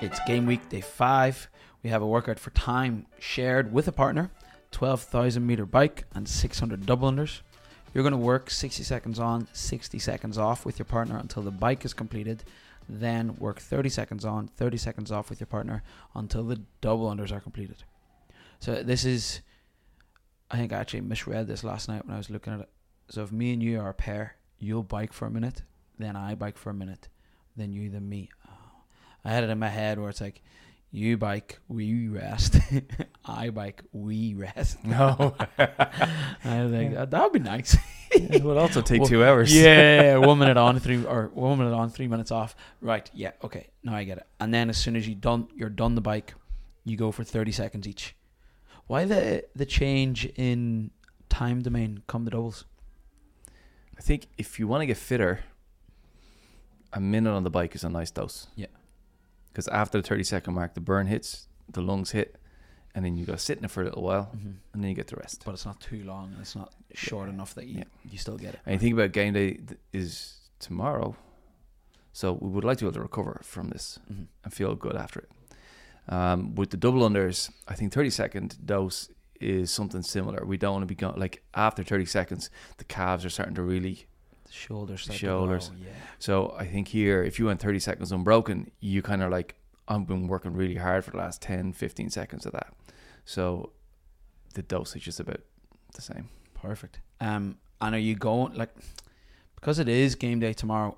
It's game week, day five. We have a workout for time shared with a partner, 12,000 meter bike and 600 double unders. You're going to work 60 seconds on, 60 seconds off with your partner until the bike is completed. Then work 30 seconds on, 30 seconds off with your partner until the double unders are completed. So this is, I think I actually misread this last night when I was looking at it. So if me and you are a pair, you'll bike for a minute, then I bike for a minute, then you, then me. I had it in my head where it's like, you bike, we rest. I bike, we rest. No. I was like, that would be nice. it would also take Well, two hours. yeah, one minute on, three or one minute on, three minutes off. Right? Yeah. Okay. Now I get it. And then as soon as you done, you're done the bike, you go for thirty seconds each. Why the the change in time domain come the doubles? I think if you want to get fitter, a minute on the bike is a nice dose. Yeah. Because after the 30 second mark, the burn hits, the lungs hit, and then you got to sit in it for a little while, Mm-hmm. and then you get the rest. But it's not too long, and it's not short enough that you Yeah. you still get it. And you think about game day is tomorrow, so we would like to be able to recover from this hmm and feel good after it. Um, with the double unders, I think 30 second dose is something similar. We don't want to be going like after 30 seconds, the calves are starting to really The shoulders. to Shoulders. Yeah. So I think here, if you went 30 seconds unbroken, you kind of like, I've been working really hard for the last 10, 15 seconds of that. So the dosage is about the same. Perfect. Um, and are you going like because it is game day tomorrow?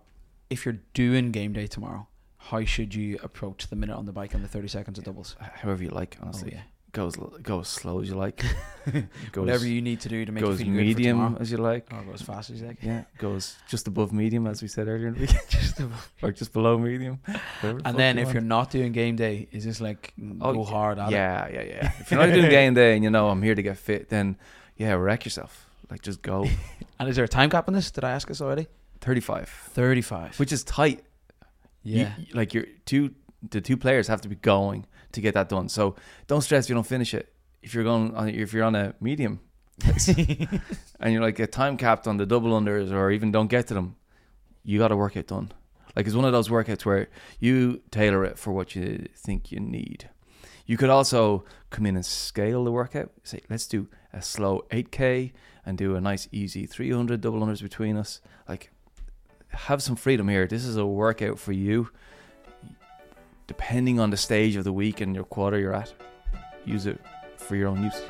If you're doing game day tomorrow, how should you approach the minute on the bike and the thirty seconds of doubles? However you like, honestly. Oh, yeah. Go, as, go as slow as you like. Go Whatever you need to do to make go you as feel medium as you like. Oh, or go as fast as you like. Yeah, go as just above medium, as we said earlier in the week. Just above. or just below medium. whatever the and then you if want. you're not doing game day, is this like mm, Oh, go hard at it? Yeah, yeah, yeah. If you're not doing game day and you know I'm here to get fit, then yeah, wreck yourself. Like just go. And is there a time cap on this? Did I ask this already? 35. Thirty-five. which is tight. Yeah. you- like your two, the two players have to be going to get that done. So don't stress if you don't finish it. If you're going, on, if you're on a medium, and you're like a time capped on the double unders, or even don't get to them, you got to work it done. Like it's one of those workouts where you tailor it for what you think you need. You could also come in and scale the workout. Say, let's do a slow 8k and do a nice easy 300 double unders between us. Like, have some freedom here. This is a workout for you. Depending on the stage of the week and your quarter you're at, use it for your own use.